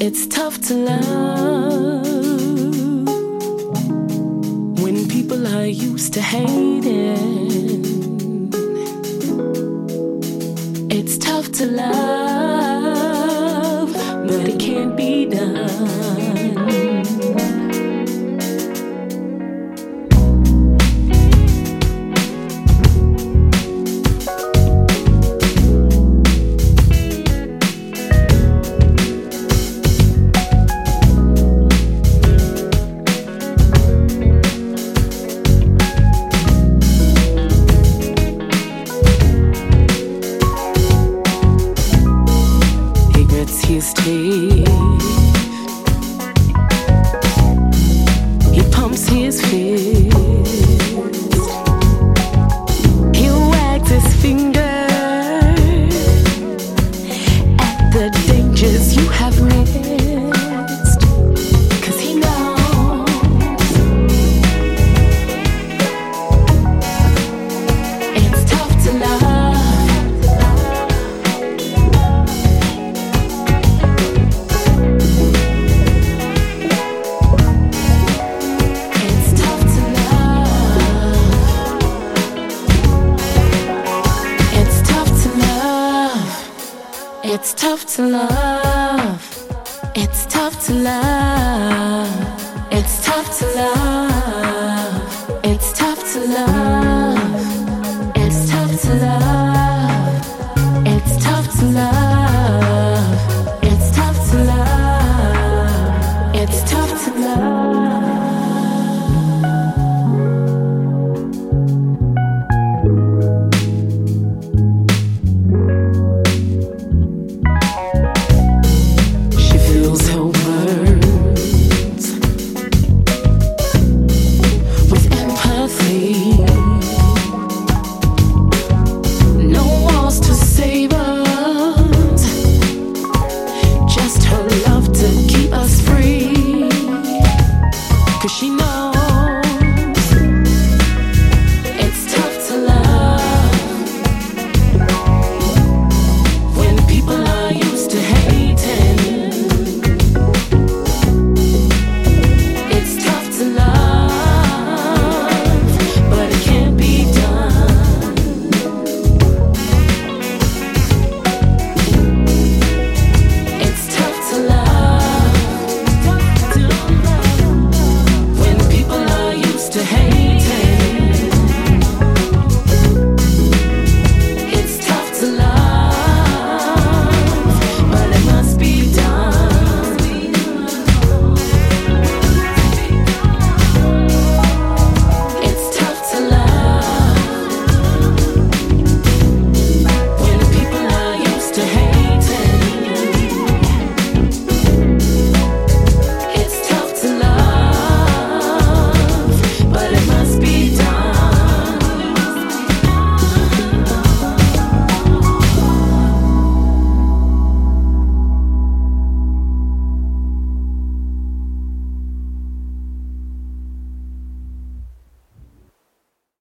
It's tough to love when people are used to hating. It's tough to love, He pumps his fist. It's tough to love. It's tough to love. It's tough to love. It's tough to love. wants to save